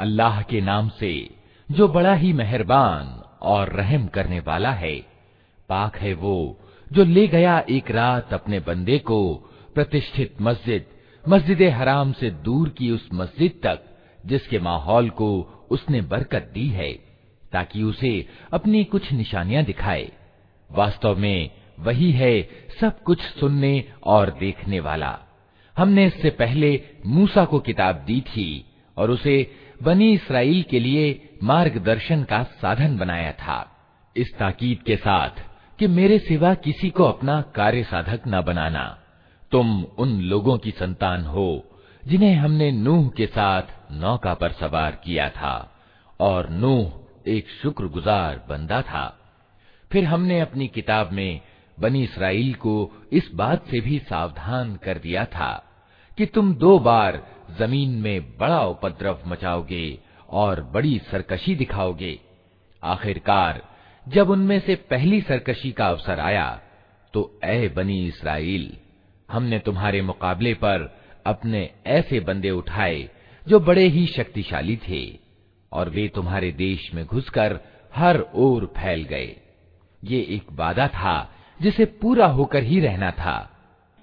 अल्लाह के नाम से जो बड़ा ही मेहरबान और रहम करने वाला है पाक है वो जो ले गया एक रात अपने बंदे को प्रतिष्ठित मस्जिद मस्जिद हराम से दूर की उस मस्जिद तक जिसके माहौल को उसने बरकत दी है ताकि उसे अपनी कुछ निशानियां दिखाए वास्तव में वही है सब कुछ सुनने और देखने वाला। हमने इससे पहले मूसा को किताब दी थी और उसे बनी इसराइल के लिए मार्गदर्शन का साधन बनाया था। इस ताकीद के साथ कि मेरे सिवा किसी को अपना कार्य साधक न बनाना। तुम उन लोगों की संतान हो जिन्हें हमने नूह के साथ नौका पर सवार किया था और नूह एक शुक्रगुजार बंदा था। फिर हमने अपनी किताब में बनी इसराइल को इस बात से भी सावधान कर दिया था कि तुम दो बार ज़मीन में बड़ा उपद्रव मचाओगे और बड़ी सरकशी दिखाओगे। आखिरकार, जब उनमें से पहली सरकशी का अवसर आया तो ए बनी इसराइल, हमने तुम्हारे मुकाबले पर अपने ऐसे बंदे उठाए जो बड़े ही शक्तिशाली थे, और वे तुम्हारे देश में घुसकर हर ओर फैल गए। ये एक वादा था जिसे पूरा होकर ही रहना था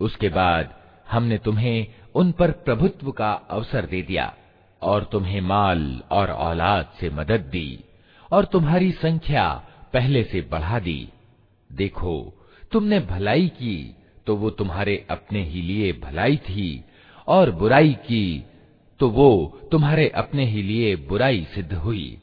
उसके बाद हमने तुम्हें उन पर प्रभुत्व का अवसर दे दिया और तुम्हें माल और औलाद से मदद दी और तुम्हारी संख्या पहले से बढ़ा दी। देखो, तुमने भलाई की तो वो तुम्हारे अपने ही लिए भलाई थी और बुराई की तो वो तुम्हारे अपने ही लिए बुराई सिद्ध हुई।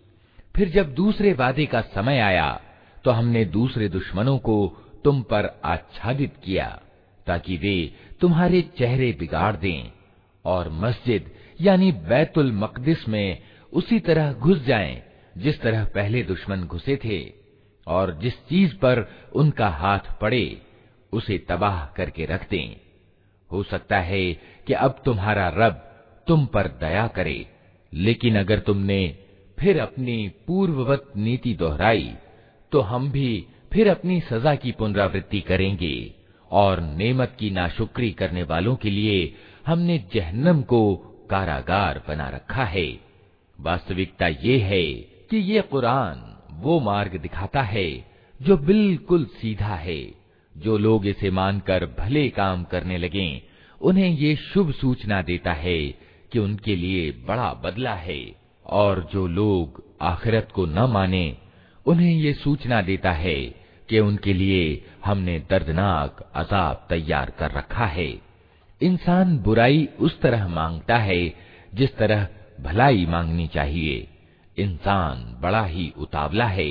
फिर जब दूसरे वादे का समय आया तो हमने दूसरे दुश्मनों को तुम पर आच्छादित किया, ताकि वे तुम्हारे चेहरे बिगाड़ दें, और मस्जिद, यानी बैतुल मकदिस में, उसी तरह घुस जाएँ, जिस तरह पहले दुश्मन घुसे थे, और जिस चीज़ पर उनका हाथ पड़े, उसे तबाह करके रख दें। हो सकता है कि अब तुम्हारा रब तुम पर दया करे, लेकिन अगर तुमने फिर अपनी पूर्ववत नीति दोहराई तो हम भी फिर अपनी सजा की पुनरावृत्ति करेंगे और नेमत की नाशुक्री करने वालों के लिए हमने जहन्नम को कारागार बना रखा है। वास्तविकता ये है कि ये कुरान वो मार्ग दिखाता है जो बिल्कुल सीधा है, जो लोग इसे मानकर भले काम करने लगे, उन्हें ये शुभ सूचना देता है कि उनके लिए बड़ा बदला है और जो लोग आखिरत को न माने उन्हें ये सूचना देता है कि उनके लिए हमने दर्दनाक अजाब तैयार कर रखा है इंसान बुराई उस तरह मांगता है जिस तरह भलाई मांगनी चाहिए इंसान बड़ा ही उतावला है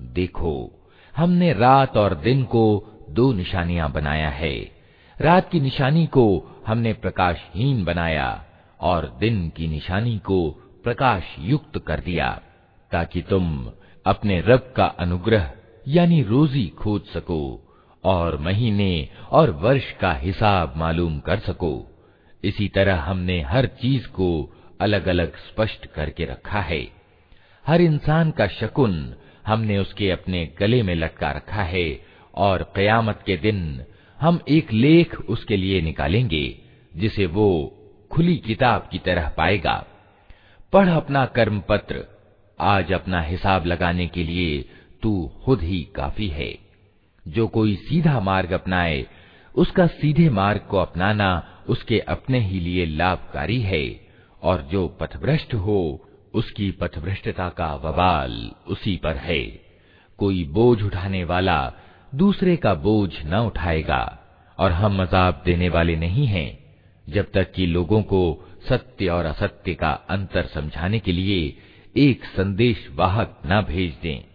देखो हमने रात और दिन को दो निशानियां बनाया है रात की निशानी को हमने प्रकाशहीन बनाया और दिन की निशानी को प्रकाश युक्त कर दिया ताकि तुम अपने रब का अनुग्रह यानी रोजी खोज सको और महीने और वर्ष का हिसाब मालूम कर सको। इसी तरह हमने हर चीज़ को अलग अलग स्पष्ट करके रखा है। हर इंसान का शकुन हमने उसके अपने गले में लटका रखा है और कयामत के दिन हम एक लेख उसके लिए निकालेंगे, जिसे वो खुली किताब की तरह पाएगा। पढ़ अपना कर्म पत्र आज अपना हिसाब लगाने के लिए तू खुद ही काफ़ी है। जो कोई सीधा मार्ग अपनाए, उसका सीधे मार्ग को अपनाना उसके अपने ही लिए लाभकारी है, और जो पथभ्रष्ट हो, उसकी पथभ्रष्टता का वबाल उसी पर है। कोई बोझ उठाने वाला दूसरे का बोझ न उठाएगा, और हम मजाब देने वाले नहीं हैं, जब तक कि लोगों को सत्य और असत्य का अंतर समझाने के लिए एक संदेश वाहक न भेज दें।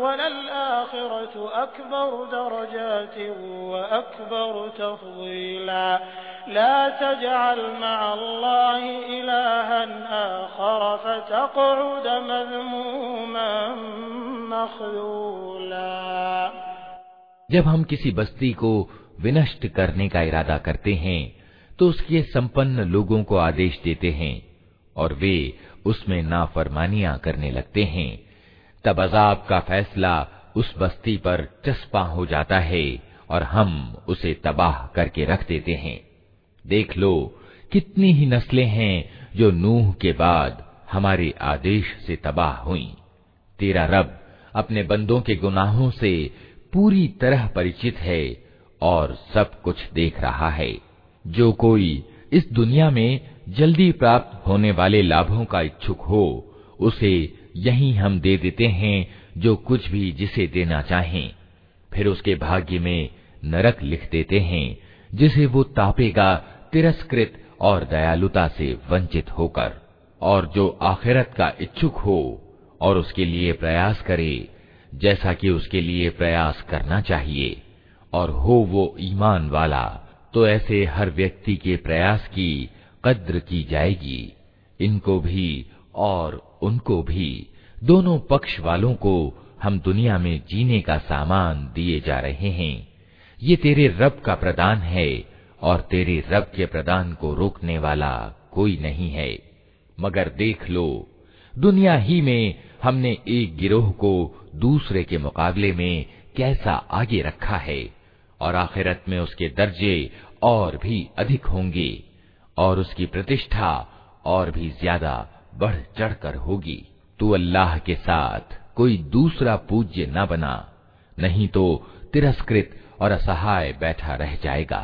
वलल्आखिरत अकबर दरजात व अकबर तफदीला ला तजअल मअल्लाह इलाहन आखर फतक़उद मज़मूमन मखज़ूला जब हम किसी बस्ती को विनष्ट करने का इरादा करते हैं तो उसके संपन्न लोगों को आदेश देते हैं और वे उसमें नाफरमानियाँ करने लगते हैं। तब अजाब का फैसला उस बस्ती पर चस्पा हो जाता है और हम उसे तबाह करके रख देते हैं। देख लो, कितनी ही नस्लें हैं जो नूह के बाद हमारे आदेश से तबाह हुई। तेरा रब अपने बंदों के गुनाहों से पूरी तरह परिचित है और सब कुछ देख रहा है। जो कोई इस दुनिया में जल्दी प्राप्त होने वाले लाभों का इच्छुक हो, उसे यही हम दे देते हैं जो कुछ भी जिसे देना चाहें। फिर उसके भाग्य में नरक लिख देते हैं, जिसे वो तापेगा तिरस्कृत और दयालुता से वंचित होकर। और जो आखिरत का इच्छुक हो और उसके लिए प्रयास करे, जैसा कि उसके लिए प्रयास करना चाहिए, और हो वो ईमान वाला तो ऐसे हर व्यक्ति के प्रयास की कद्र की जाएगी। इनको भी और उनको भी, दोनों पक्ष वालों को हम दुनिया में जीने का सामान दिए जा रहे हैं। ये तेरे रब का प्रदान है, और तेरे रब के प्रदान को रोकने वाला कोई नहीं है। मगर देख लो, दुनिया ही में हमने एक गिरोह को दूसरे के मुकाबले में कैसा आगे रखा है, और आखिरत में उसके दर्जे और भी अधिक होंगे, और उसकी प्रतिष्ठा और भी ज़्यादा बढ़ चढ़कर होगी तू अल्लाह के साथ कोई दूसरा पूज्य न बना नहीं तो तिरस्कृत और असहाय बैठा रह जाएगा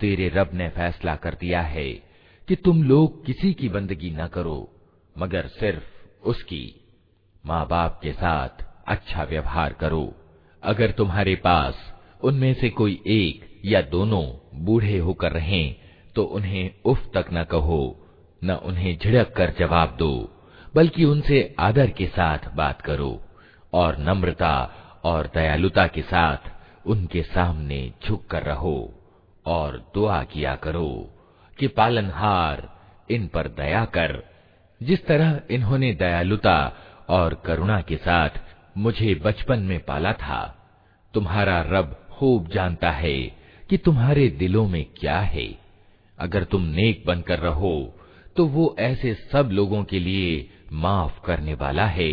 तेरे रब ने फैसला कर दिया है कि तुम लोग किसी की बंदगी न करो मगर सिर्फ उसकी माँ बाप के साथ अच्छा व्यवहार करो अगर तुम्हारे पास उनमें से कोई एक या दोनों बूढ़े होकर रहें तो उन्हें उफ तक न कहो न उन्हें झिड़क कर जवाब दो, बल्कि उनसे आदर के साथ बात करो और नम्रता और दयालुता के साथ उनके सामने झुक कर रहो और दुआ किया करो कि पालनहार इन पर दया कर। जिस तरह इन्होंने दयालुता और करुणा के साथ मुझे बचपन में पाला था, तुम्हारा रब खूब जानता है कि तुम्हारे दिलों में क्या है। अगर तुम नेक बनकर रहो तो वो ऐसे सब लोगों के लिए माफ करने वाला है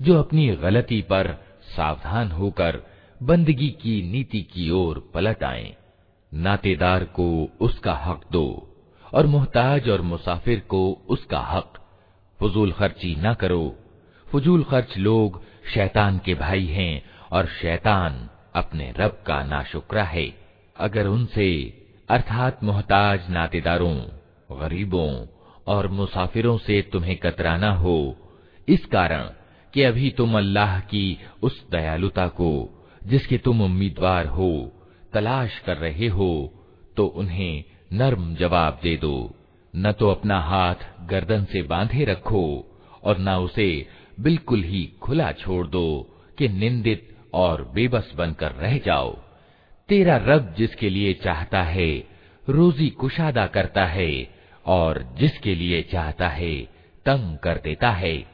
जो अपनी गलती पर सावधान होकर बंदगी की नीति की ओर पलट आए नातेदार को उसका हक दो और मोहताज और मुसाफिर को उसका हक फजूल खर्ची न करो फजूल खर्च लोग शैतान के भाई हैं और शैतान अपने रब का नाशुक्रा है अगर उनसे, अर्थात मोहताज नातेदारों, गरीबों और मुसाफिरों से तुम्हें कतराना हो, इस कारण कि अभी तुम अल्लाह की उस दयालुता को, जिसके तुम उम्मीदवार हो, तलाश कर रहे हो तो उन्हें नर्म जवाब दे दो। न तो अपना हाथ गर्दन से बांधे रखो और न उसे बिल्कुल ही खुला छोड़ दो कि निंदित और बेबस बनकर रह जाओ। तेरा रब जिसके लिए चाहता है, रोजी कुशादा करता है और जिसके लिए चाहता है, तंग कर देता है।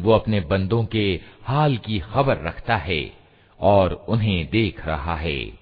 वो अपने बंदों के हाल की खबर रखता है और उन्हें देख रहा है।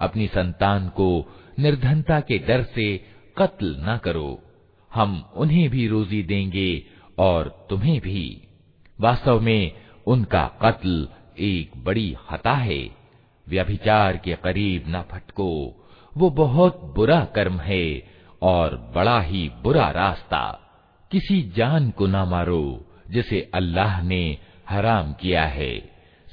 अपनी संतान को निर्धनता के डर से कत्ल न करो हम उन्हें भी रोजी देंगे और तुम्हें भी वास्तव में उनका कत्ल एक बड़ी खता है व्यभिचार के करीब न फटको वो बहुत बुरा कर्म है और बड़ा ही बुरा रास्ता। किसी जान को ना मारो, जिसे अल्लाह ने हराम किया है।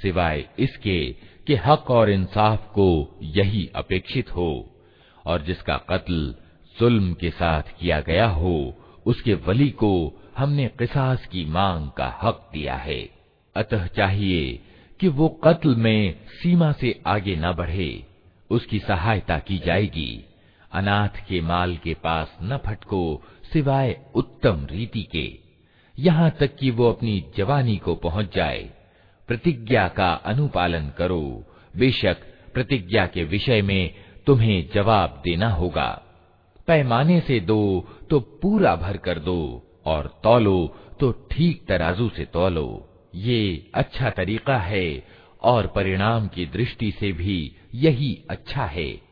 सिवाय इसके कि हक और इंसाफ को यही अपेक्षित हो, और जिसका कत्ल जुल्म के साथ किया गया हो, उसके वली को हमने किसास की मांग का हक दिया है। अतः चाहिए कि वो कत्ल में सीमा से आगे न बढ़े, उसकी सहायता की जाएगी। अनाथ के माल के पास न फटको, सिवाय उत्तम रीति के। यहाँ तक कि वो अपनी जवानी को पहुँच जाए। प्रतिज्ञा का अनुपालन करो। बेशक प्रतिज्ञा के विषय में तुम्हें जवाब देना होगा। पैमाने से दो तो पूरा भर कर दो, और तौलो तो ठीक तराजू से तौलो। ये अच्छा तरीका है, और परिणाम की दृष्टि से भी यही अच्छा है।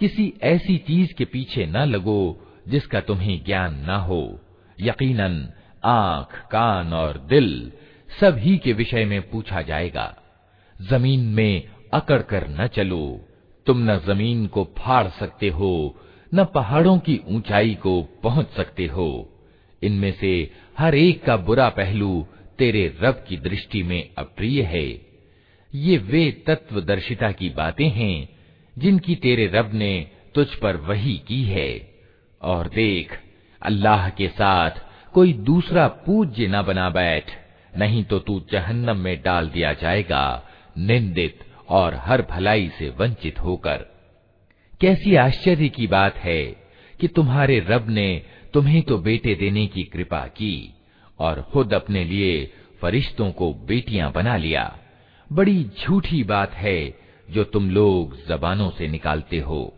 किसी ऐसी चीज के पीछे न लगो जिसका तुम्हें ज्ञान न हो यकीनन आंख कान और दिल सभी के विषय में पूछा जाएगा जमीन में अकड़ कर न चलो तुम न जमीन को फाड़ सकते हो न पहाड़ों की ऊंचाई को पहुँच सकते हो। इनमें से हर एक का बुरा पहलू तेरे रब की दृष्टि में अप्रिय है। ये वे तत्वदर्शिता की बातें हैं, जिनकी तेरे रब ने तुझ पर वही की है। और देख, अल्लाह के साथ कोई दूसरा पूज्य न बना बैठ, नहीं तो तू जहन्नम में डाल दिया जाएगा, निंदित और हर भलाई से वंचित होकर। कैसी आश्चर्य की बात है कि तुम्हारे रब ने तुम्हें तो बेटे देने की कृपा की और खुद अपने लिए फरिश्तों को बेटियाँ बना लिया। बड़ी झूठी बात है जो तुम लोग जबानों से निकालते हो।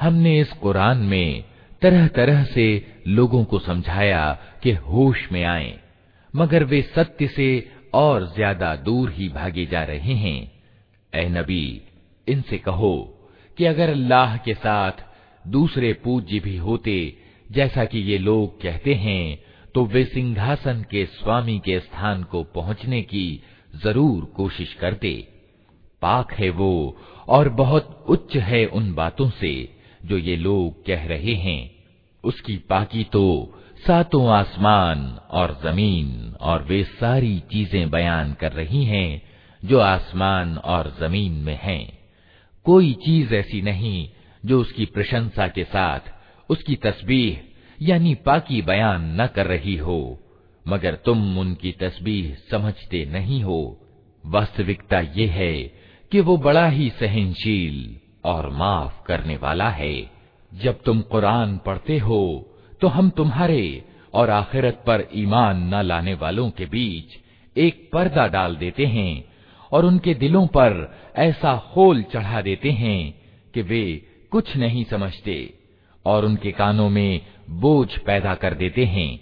हमने इस कुरान में तरह तरह से लोगों को समझाया कि होश में आए, मगर वे सत्य से और ज़्यादा दूर ही भागे जा रहे हैं। ए नबी, इनसे कहो कि अगर अल्लाह के साथ दूसरे पूज्य भी होते, जैसा कि ये लोग कहते हैं तो वे सिंहासन के स्वामी के स्थान को पहुँचने की ज़रूर कोशिश करते। पाक है वो और बहुत उच्च है उन बातों से। जो ये लोग कह रहे हैं, उसकी पाकी तो सातों आसमान और ज़मीन और वे सारी चीज़ें बयान कर रही हैं जो आसमान और ज़मीन में हैं। कोई चीज़ ऐसी नहीं जो उसकी प्रशंसा के साथ, उसकी तस्बीह, यानी पाकी बयान न कर रही हो, मगर तुम उनकी तस्बीह समझते नहीं हो। वास्तविकता ये है कि वो बड़ा ही सहनशील और माफ़ करने वाला है। जब तुम कुरान पढ़ते हो तो हम तुम्हारे और आखिरत पर ईमान न लाने वालों के बीच एक पर्दा डाल देते हैं और उनके दिलों पर ऐसा होल चढ़ा देते हैं कि वे कुछ नहीं समझते और उनके कानों में बोझ पैदा कर देते हैं।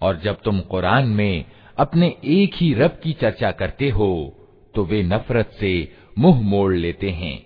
और जब तुम कुरान में अपने एक ही रब की चर्चा करते हो तो वे नफरत से मुँह मोड़ लेते हैं।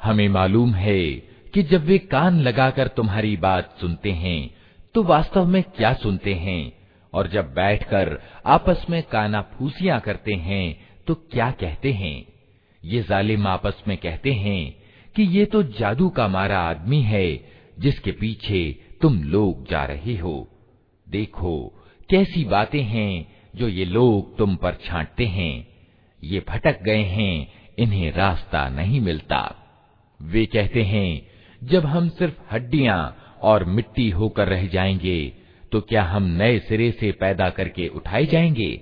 हमें मालूम है कि जब वे कान लगाकर तुम्हारी बात सुनते हैं तो वास्तव में क्या सुनते हैं और जब बैठकर आपस में काना फूसियां करते हैं तो क्या कहते हैं ये जालिम आपस में कहते हैं कि ये तो जादू का मारा आदमी है जिसके पीछे तुम लोग जा रहे हो देखो, कैसी बातें हैं जो ये लोग तुम पर छांटते हैं। ये भटक गए हैं, इन्हें रास्ता नहीं मिलता। वे कहते हैं, जब हम सिर्फ़ हड्डियाँ और मिट्टी होकर रह जाएँगे तो क्या हम नए सिरे से पैदा करके उठाए जाएँगे?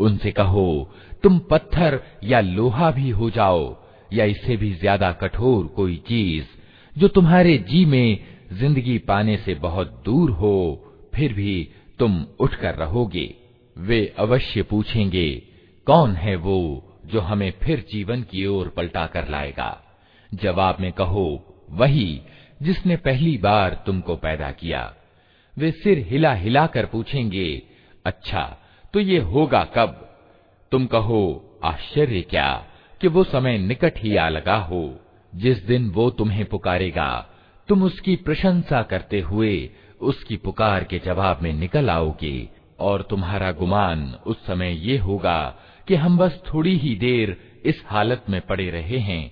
उनसे कहो तुम पत्थर या लोहा भी हो जाओ या इससे भी ज़्यादा कठोर कोई चीज़ जो तुम्हारे जी में ज़िंदगी पाने से बहुत दूर हो, फिर भी तुम उठकर रहोगे। वे अवश्य पूछेंगे, कौन है वो जो हमें फिर जीवन की ओर पलटा कर लाएगा? जवाब में कहो, वही जिसने पहली बार तुमको पैदा किया। वे सिर हिला हिला कर पूछेंगे अच्छा तो ये होगा कब? तुम कहो, आश्चर्य क्या? कि वो समय निकट ही आ लगा हो। जिस दिन वो तुम्हें पुकारेगा, तुम उसकी प्रशंसा करते हुए उसकी पुकार के जवाब में निकल आओगे। और तुम्हारा गुमान उस समय ये होगा कि हम बस थोड़ी ही देर इस हालत में पड़े रहे हैं।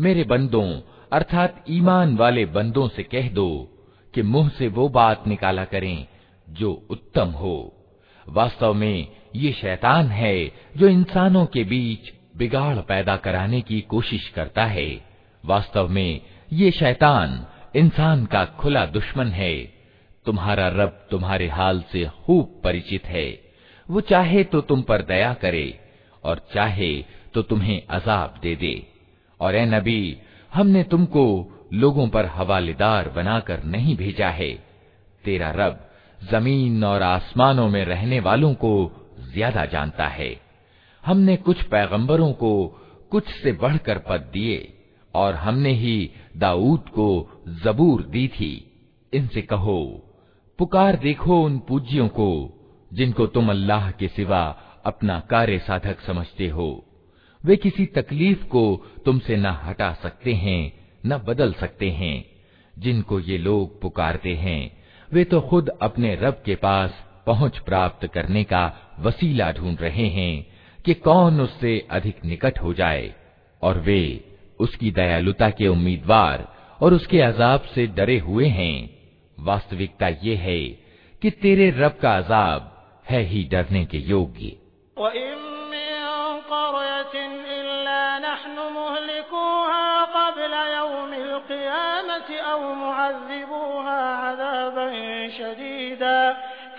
मेरे बंदों, अर्थात ईमान वाले बंदों से कह दो कि मुँह से वो बात निकाला करें जो उत्तम हो। वास्तव में ये शैतान है जो इंसानों के बीच बिगाड़ पैदा कराने की कोशिश करता है। वास्तव में ये शैतान इंसान का खुला दुश्मन है। तुम्हारा रब तुम्हारे हाल से खूब परिचित है। वो चाहे तो तुम पर दया करे और चाहे तो तुम्हें अजाब दे दे। और ए नबी, हमने तुमको लोगों पर हवालेदार बनाकर नहीं भेजा है। तेरा रब ज़मीन और आसमानों में रहने वालों को ज़्यादा जानता है। हमने कुछ पैगंबरों को कुछ से बढ़कर पद दिए और हमने ही दाऊद को जबूर दी थी। इनसे कहो, पुकार देखो उन पूज्यों को जिनको तुम अल्लाह के सिवा अपना कार्य साधक समझते हो। वे किसी तकलीफ़ को तुमसे न हटा सकते हैं, न बदल सकते हैं। जिनको ये लोग पुकारते हैं, वे तो खुद अपने रब के पास पहुँच प्राप्त करने का वसीला ढूंढ रहे हैं कि कौन उससे अधिक निकट हो जाए, और वे उसकी दयालुता के उम्मीदवार और उसके अजाब से डरे हुए हैं। वास्तविकता ये है कि तेरे रब का अजाब है ही डरने के योग्य।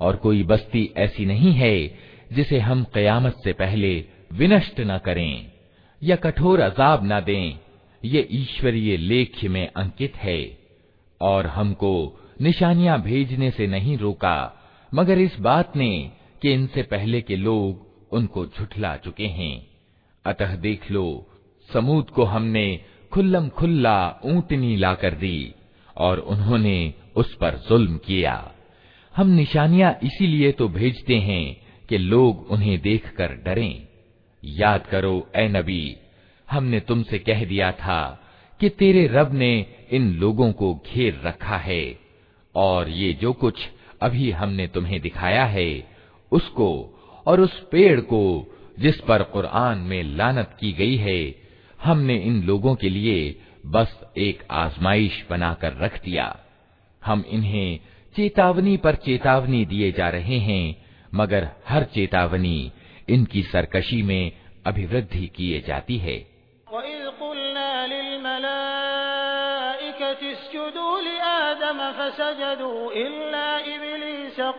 और कोई बस्ती ऐसी नहीं है जिसे हम कयामत से पहले विनष्ट न करें या कठोर अजाब न दें, ये ईश्वरीय लेख्य में अंकित है। और हमको निशानियाँ भेजने से नहीं रोका, मगर इस बात ने कि इनसे पहले के लोग उनको झुठला चुके हैं। अतः देख लो, समूद को हमने खुल्लम खुल्ला ऊंटनी लाकर दी, और उन्होंने उस पर जुल्म किया। हम निशानियाँ इसीलिए तो भेजते हैं कि लोग उन्हें देखकर डरें। याद करो, ए नबी, हमने तुमसे कह दिया था कि तेरे रब ने इन लोगों को घेर रखा है, और ये जो कुछ अभी हमने तुम्हें दिखाया है, उसको और उस पेड़ को जिस पर कुरान में लानत की गई है, हमने इन लोगों के लिए बस एक आजमाइश बनाकर रख दिया। हम इन्हें चेतावनी पर चेतावनी दिए जा रहे हैं मगर हर चेतावनी इनकी सरकशी में अभिवृद्धि किए जाती है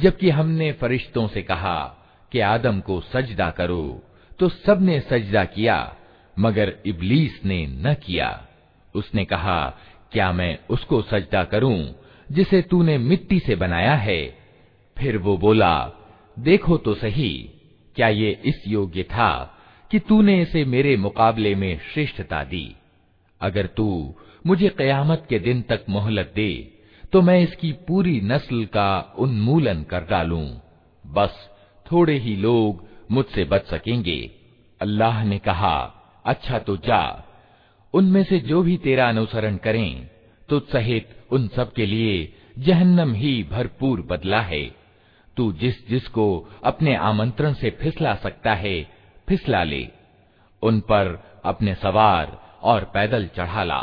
जबकि हमने फरिश्तों से कहा कि आदम को सजदा करो तो सबने सजदा किया, मगर इबलीस ने न किया। उसने कहा, क्या मैं उसको सजदा करूँ, जिसे तूने मिट्टी से बनाया है? फिर वो बोला, देखो तो सही, क्या ये इस योग्य था कि तूने इसे मेरे मुकाबले में श्रेष्ठता दी? अगर तू मुझे कयामत के दिन तक मोहलत दे तो मैं इसकी पूरी नस्ल का उन्मूलन कर डालूं। बस थोड़े ही लोग मुझसे बच सकेंगे। अल्लाह ने कहा अच्छा तो जा, उनमें से जो भी तेरा अनुसरण करें तो सहित उन सब के लिए जहन्नम ही भरपूर बदला है। तू जिस जिसको अपने आमंत्रण से फिसला सकता है, फिसला ले। उन पर अपने सवार और पैदल चढ़ा ला।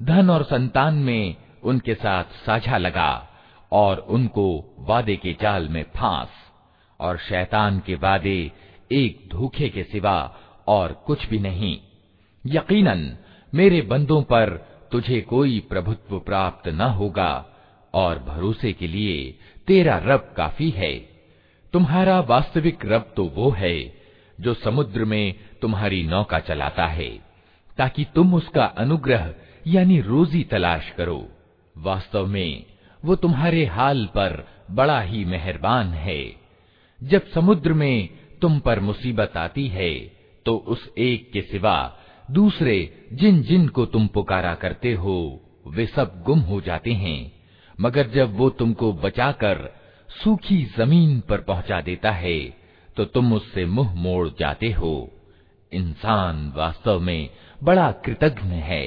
धन और संतान में उनके साथ साझा लगा और उनको वादे के जाल में फांस और शैतान के वादे एक धोखे के सिवा और कुछ भी नहीं। यकीनन, मेरे बंदों पर तुझे कोई प्रभुत्व प्राप्त न होगा और भरोसे के लिए तेरा रब काफ़ी है। तुम्हारा वास्तविक रब तो वो है जो समुद्र में तुम्हारी नौका चलाता है, ताकि तुम उसका अनुग्रह यानी रोजी तलाश करो। वास्तव में वो तुम्हारे हाल पर बड़ा ही मेहरबान है। जब समुद्र में तुम पर मुसीबत आती है तो उस एक के सिवा दूसरे जिन जिन को तुम पुकारा करते हो, वे सब गुम हो जाते हैं। मगर जब वो तुमको बचाकर सूखी ज़मीन पर पहुँचा देता है तो तुम उससे मुँह मोड़ जाते हो। इंसान वास्तव में बड़ा कृतज्ञ है।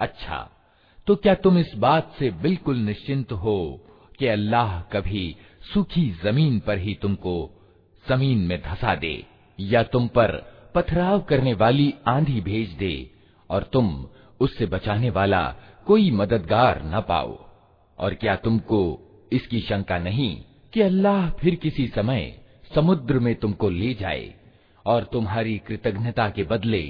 अच्छा तो क्या तुम इस बात से बिल्कुल निश्चिंत हो कि अल्लाह कभी सूखी ज़मीन पर ही तुमको ज़मीन में धसा दे, या तुम पर पथराव करने वाली आंधी भेज दे, और तुम उससे बचाने वाला कोई मददगार न पाओ? और क्या तुमको इसकी शंका नहीं कि अल्लाह फिर किसी समय समुद्र में तुमको ले जाए, और तुम्हारी कृतज्ञता के बदले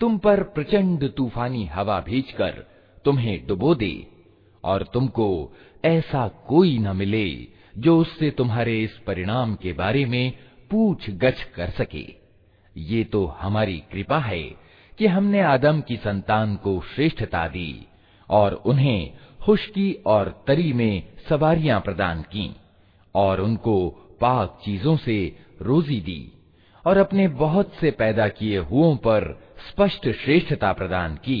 तुम पर प्रचंड तूफानी हवा भेजकर तुम्हें डुबो दे, और तुमको ऐसा कोई न मिले जो उससे तुम्हारे इस परिणाम के बारे में पूछ गछ कर सके। ये तो हमारी कृपा है कि हमने आदम की संतान को श्रेष्ठता दी, और उन्हें खुशकी और तरी में सवारियाँ प्रदान की, और उनको पाक चीज़ों से रोजी दी, और अपने बहुत से पैदा किए हुओं पर स्पष्ट श्रेष्ठता प्रदान की।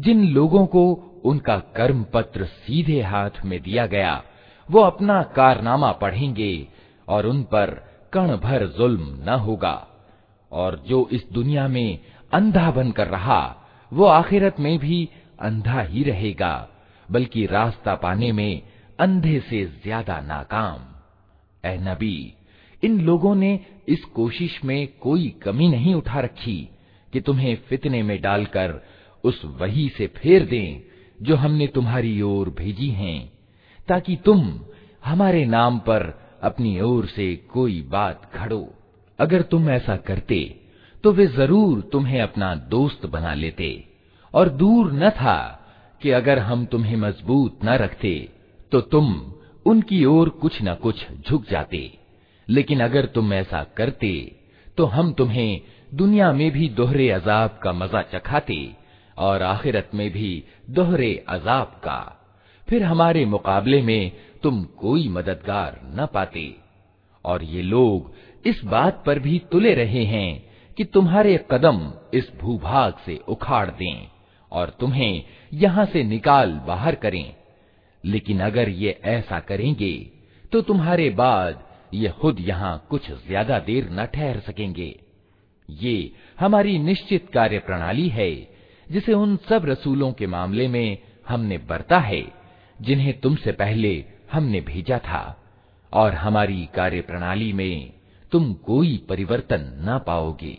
जिन लोगों को उनका कर्म पत्र सीधे हाथ में दिया गया, वो अपना कारनामा पढ़ेंगे और उन पर कण भर जुल्म न होगा। और जो इस दुनिया में अंधा बनकर रहा, वो आखिरत में भी अंधा ही रहेगा, बल्कि रास्ता पाने में अंधे से ज़्यादा नाकाम। ए नबी, इन लोगों ने इस कोशिश में कोई कमी नहीं उठा रखी कि तुम्हें फितने में डालकर उस वही से फेर दें, जो हमने तुम्हारी ओर भेजी हैं, ताकि तुम हमारे नाम पर अपनी ओर से कोई बात खड़ो अगर तुम ऐसा करते तो वे ज़रूर तुम्हें अपना दोस्त बना लेते। और दूर न था कि अगर हम तुम्हें मज़बूत न रखते तो तुम उनकी ओर कुछ न कुछ झुक जाते। लेकिन अगर तुम ऐसा करते तो हम तुम्हें दुनिया में भी दोहरे अजाब का मज़ा चखाते। और आखिरत में भी दोहरे अजाब का। फिर हमारे मुकाबले में तुम कोई मददगार न पाते। और ये लोग इस बात पर भी तुले रहे हैं कि तुम्हारे कदम इस भूभाग से उखाड़ दें और तुम्हें यहाँ से निकाल बाहर करें। लेकिन अगर ये ऐसा करेंगे तो तुम्हारे बाद ये खुद यहाँ कुछ ज़्यादा देर न ठहर सकेंगे। ये हमारी निश्चित कार्य प्रणाली है जिसे उन सब रसूलों के मामले में हमने बरता है, जिन्हें तुमसे पहले हमने भेजा था, और हमारी कार्य प्रणाली में तुम कोई परिवर्तन न पाओगे।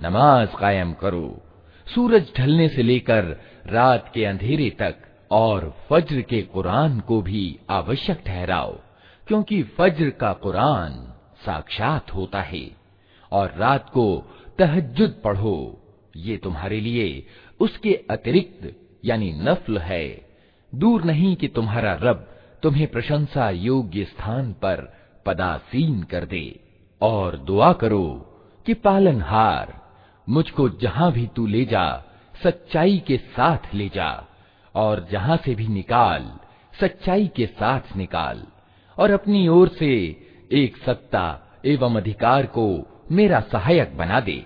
नमाज कायम करो सूरज ढलने से लेकर रात के अंधेरे तक और फज्र के कुरान को भी आवश्यक ठहराओ क्योंकि फज्र का कुरान साक्षात होता है और रात को तहज्जुद पढ़ो ये तुम्हारे लिए उसके अतिरिक्त, यानी नफल है। दूर नहीं कि तुम्हारा रब तुम्हें प्रशंसा योग्य स्थान पर पदासीन कर दे। और दुआ करो कि पालनहार मुझको जहाँ भी तू ले जा, सच्चाई के साथ ले जा। और जहाँ से भी निकाल, सच्चाई के साथ निकाल। और अपनी ओर से एक सत्ता एवं अधिकार को मेरा सहायक बना दे।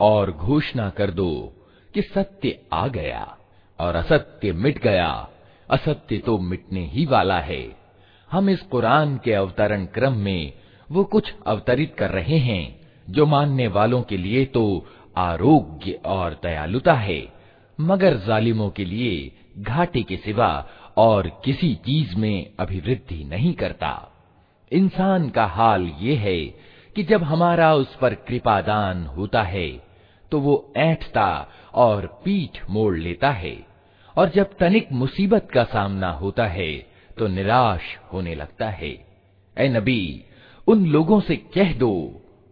और घोषणा कर दो कि सत्य आ गया और असत्य मिट गया असत्य तो मिटने ही वाला है हम इस कुरान के अवतरण क्रम में वो कुछ अवतरित कर रहे हैं जो मानने वालों के लिए तो आरोग्य और दयालुता है, मगर जालिमों के लिए घाटे के सिवा और किसी चीज़ में अभिवृद्धि नहीं करता। इंसान का हाल ये है कि जब हमारा उस पर कृपादान होता है तो वो ऐठता और पीठ मोड़ लेता है, और जब तनिक मुसीबत का सामना होता है तो निराश होने लगता है। ए नबी, उन लोगों से कह दो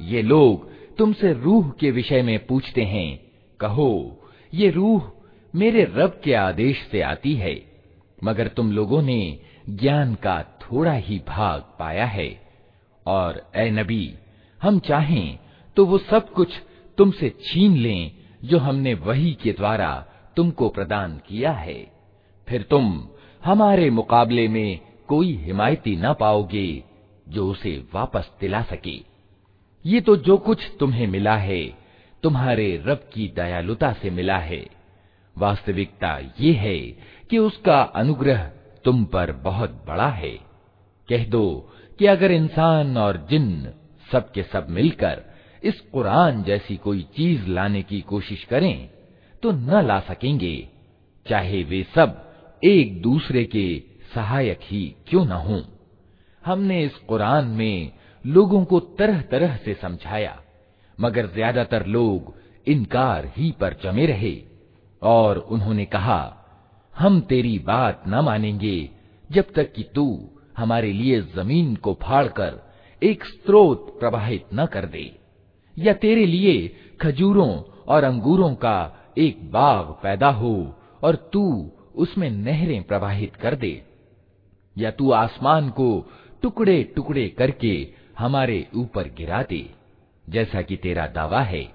ये लोग तुमसे रूह के विषय में पूछते हैं कहो ये रूह मेरे रब के आदेश से आती है मगर तुम लोगों ने ज्ञान का थोड़ा ही भाग पाया है और ए नबी, हम चाहें तो वो सब कुछ तुमसे छीन लें जो हमने वही के द्वारा तुमको प्रदान किया है। फिर तुम हमारे मुकाबले में कोई हिमायती न पाओगे जो उसे वापस दिला सके। ये तो जो कुछ तुम्हें मिला है, तुम्हारे रब की दयालुता से मिला है। वास्तविकता ये है कि उसका अनुग्रह तुम पर बहुत बड़ा है। कह दो कि अगर इंसान और जिन सब के सब मिलकर इस कुरान जैसी कोई चीज़ लाने की कोशिश करें तो न ला सकेंगे। चाहे वे सब एक दूसरे के सहायक ही क्यों न हों। हमने इस कुरान में लोगों को तरह तरह से समझाया, मगर ज़्यादातर लोग इनकार ही पर जमे रहे, और उन्होंने कहा, हम तेरी बात न मानेंगे जब तक कि तू हमारे लिए ज़मीन को फाड़कर एक स्रोत प्रवाहित न कर दे, या तेरे लिए खजूरों और अंगूरों का एक बाग पैदा हो और तू उसमें नहरें प्रवाहित कर दे, या तू आसमान को टुकड़े टुकड़े करके हमारे ऊपर गिरा दे, जैसा कि तेरा दावा है,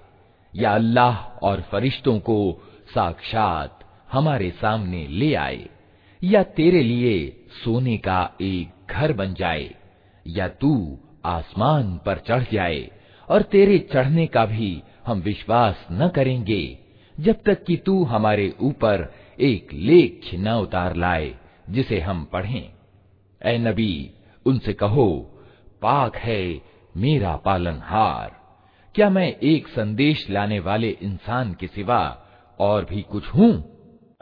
या अल्लाह और फरिश्तों को साक्षात हमारे सामने ले आए। या तेरे लिए सोने का एक घर बन जाए, या तू आसमान पर चढ़ जाए, और तेरे चढ़ने का भी हम विश्वास न करेंगे, जब तक कि तू हमारे ऊपर एक लेख न उतार लाए, जिसे हम पढ़ें। ए नबी, उनसे कहो, पाक है मेरा पालनहार। क्या मैं एक संदेश लाने वाले इंसान के सिवा और भी कुछ हूँ?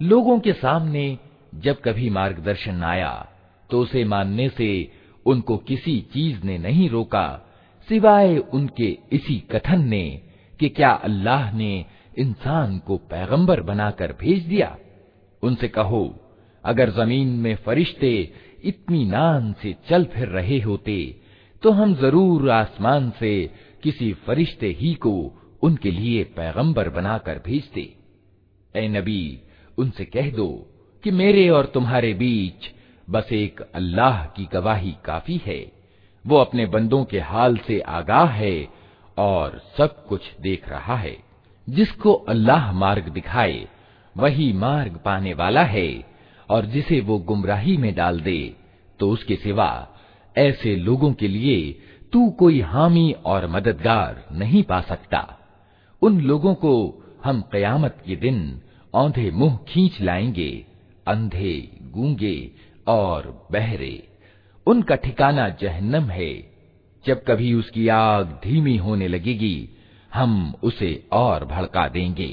लोगों के सामने जब कभी मार्गदर्शन आया तो उसे मानने से उनको किसी चीज ने नहीं रोका सिवाय उनके इसी कथन ने कि क्या अल्लाह ने इंसान को पैगंबर बनाकर भेज दिया। उनसे कहो, अगर ज़मीन में फरिश्ते इतनी नान से चल फिर रहे होते तो हम ज़रूर आसमान से किसी फरिश्ते ही को उनके लिए पैगंबर बनाकर भेजते। ए नबी, उनसे कह दो कि मेरे और तुम्हारे बीच बस एक अल्लाह की गवाही काफ़ी है। वो अपने बंदों के हाल से आगाह है और सब कुछ देख रहा है। जिसको अल्लाह मार्ग दिखाए, वही मार्ग पाने वाला है, और जिसे वो गुमराही में डाल दे तो उसके सिवा ऐसे लोगों के लिए तू कोई हामी और मददगार नहीं पा सकता। उन लोगों को हम कयामत के दिन औंधे मुँह खींच लाएँगे, अंधे गूँगे और बहरे। उनका ठिकाना जहन्नम है। जब कभी उसकी आग धीमी होने लगेगी हम उसे और भड़का देंगे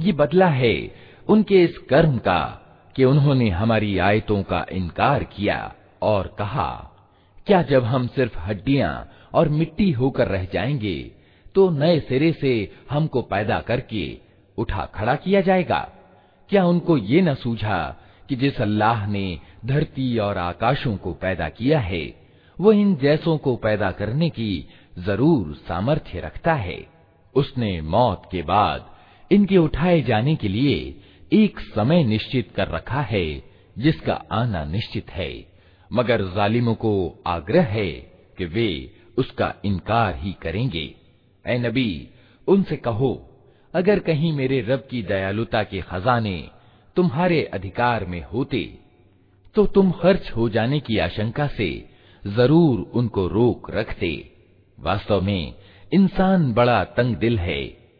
ये बदला है उनके इस कर्म का कि उन्होंने हमारी आयतों का इनकार किया और कहा, क्या जब हम सिर्फ़ हड्डियाँ और मिट्टी होकर रह जाएँगे तो नए सिरे से हमको पैदा करके उठा खड़ा किया जाएगा? क्या उनको ये न सूझा कि जिस अल्लाह ने धरती और आकाशों को पैदा किया है, वो इन जैसों को पैदा करने की ज़रूर सामर्थ्य रखता है? उसने मौत के बाद इनके उठाए जाने के लिए एक समय निश्चित कर रखा है, जिसका आना निश्चित है। मगर जालिमों को आग्रह है कि वे उसका इनकार ही करेंगे। ए नबी, उनसे कहो, अगर कहीं मेरे रब की दयालुता के खजाने तुम्हारे अधिकार में होते तो तुम खर्च हो जाने की आशंका से ज़रूर उनको रोक रखते। वास्तव में इंसान बड़ा तंग दिल है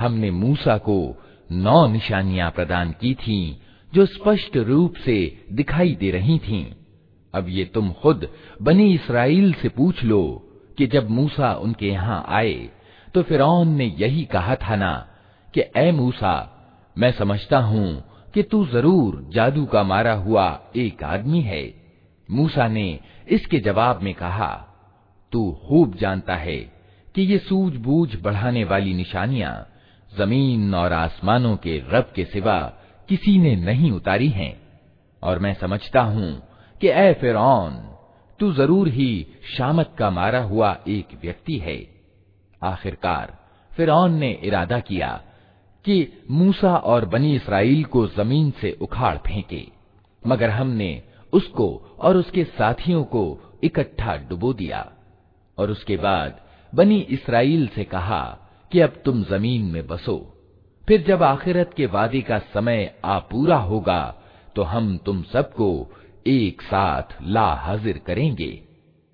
हमने मूसा को नौ निशानियां प्रदान की थीं जो स्पष्ट रूप से दिखाई दे रही थीं। अब ये तुम खुद बनी इसराइल से पूछ लो कि जब मूसा उनके यहाँ आए तो फिरौन ने यही कहा था ना कि ए मूसा मैं समझता हूँ कि तू ज़रूर जादू का मारा हुआ एक आदमी है। मूसा ने इसके जवाब में कहा, तू खूब जानता है कि ये सूझबूझ बढ़ाने वाली निशानियाँ ज़मीन और आसमानों के रब के सिवा किसी ने नहीं उतारी हैं। और मैं समझता हूँ कि ए फिरौन, तू ज़रूर ही शामत का मारा हुआ एक व्यक्ति है। आखिरकार फिरौन ने इरादा किया कि मूसा और बनी इसराइल को जमीन से उखाड़ फेंके मगर हमने उसको और उसके साथियों को इकट्ठा डुबो दिया और उसके बाद बनी इसराइल से कहा कि अब तुम जमीन में बसो फिर जब आखिरत के वादे का समय आ पूरा होगा तो हम तुम सबको एक साथ ला हाजिर करेंगे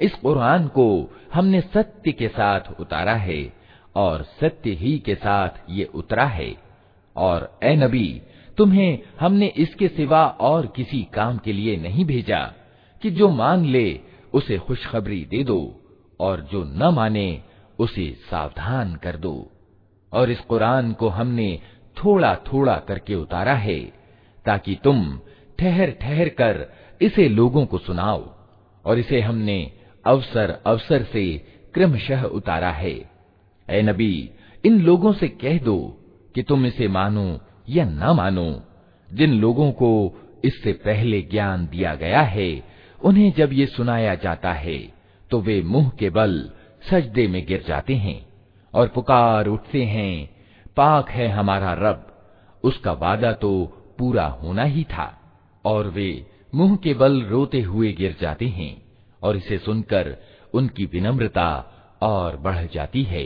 इस कुरान को हमने सत्य के साथ उतारा है और सत्य ही के साथ ये उतरा है। और ए नबी, तुम्हें हमने इसके सिवा और किसी काम के लिए नहीं भेजा कि जो मान ले, उसे खुशखबरी दे दो और जो न माने, उसे सावधान कर दो। और इस कुरान को हमने थोड़ा थोड़ा करके उतारा है ताकि तुम ठहर ठहर कर इसे लोगों को सुनाओ और इसे हमने अवसर अवसर से क्रमशः उतारा है। ए नबी, इन लोगों से कह दो कि तुम इसे मानो या न मानो। जिन लोगों को इससे पहले ज्ञान दिया गया है, उन्हें जब ये सुनाया जाता है तो वे मुँह के बल सजदे में गिर जाते हैं और पुकार उठते हैं, पाक है हमारा रब, उसका वादा तो पूरा होना ही था और वे मुँह के बल रोते हुए गिर जाते हैं। और इसे सुनकर उनकी विनम्रता और बढ़ जाती है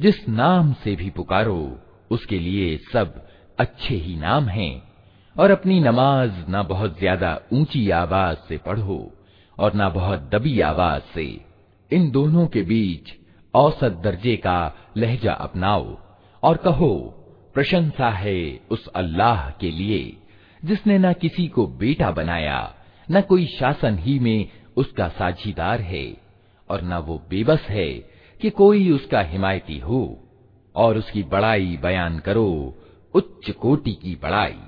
जिस नाम से भी पुकारो, उसके लिए सब अच्छे ही नाम हैं। और अपनी नमाज़ ना बहुत ज़्यादा ऊँची आवाज़ से पढ़ो और ना बहुत दबी आवाज़ से। इन दोनों के बीच औसत दर्जे का लहजा अपनाओ और कहो, प्रशंसा है उस अल्लाह के लिए, जिसने ना किसी को बेटा बनाया, न कोई शासन ही में उसका साझीदार है और न वो बेबस है कि कोई उसका हिमायती हो और उसकी बड़ाई बयान करो उच्च कोटि की बड़ाई।